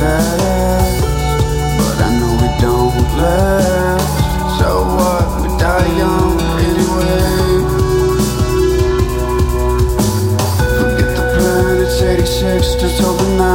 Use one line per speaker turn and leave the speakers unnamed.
fast, but I know we don't last. So what? We die young anyway. Forget the planets, 86, just overnight.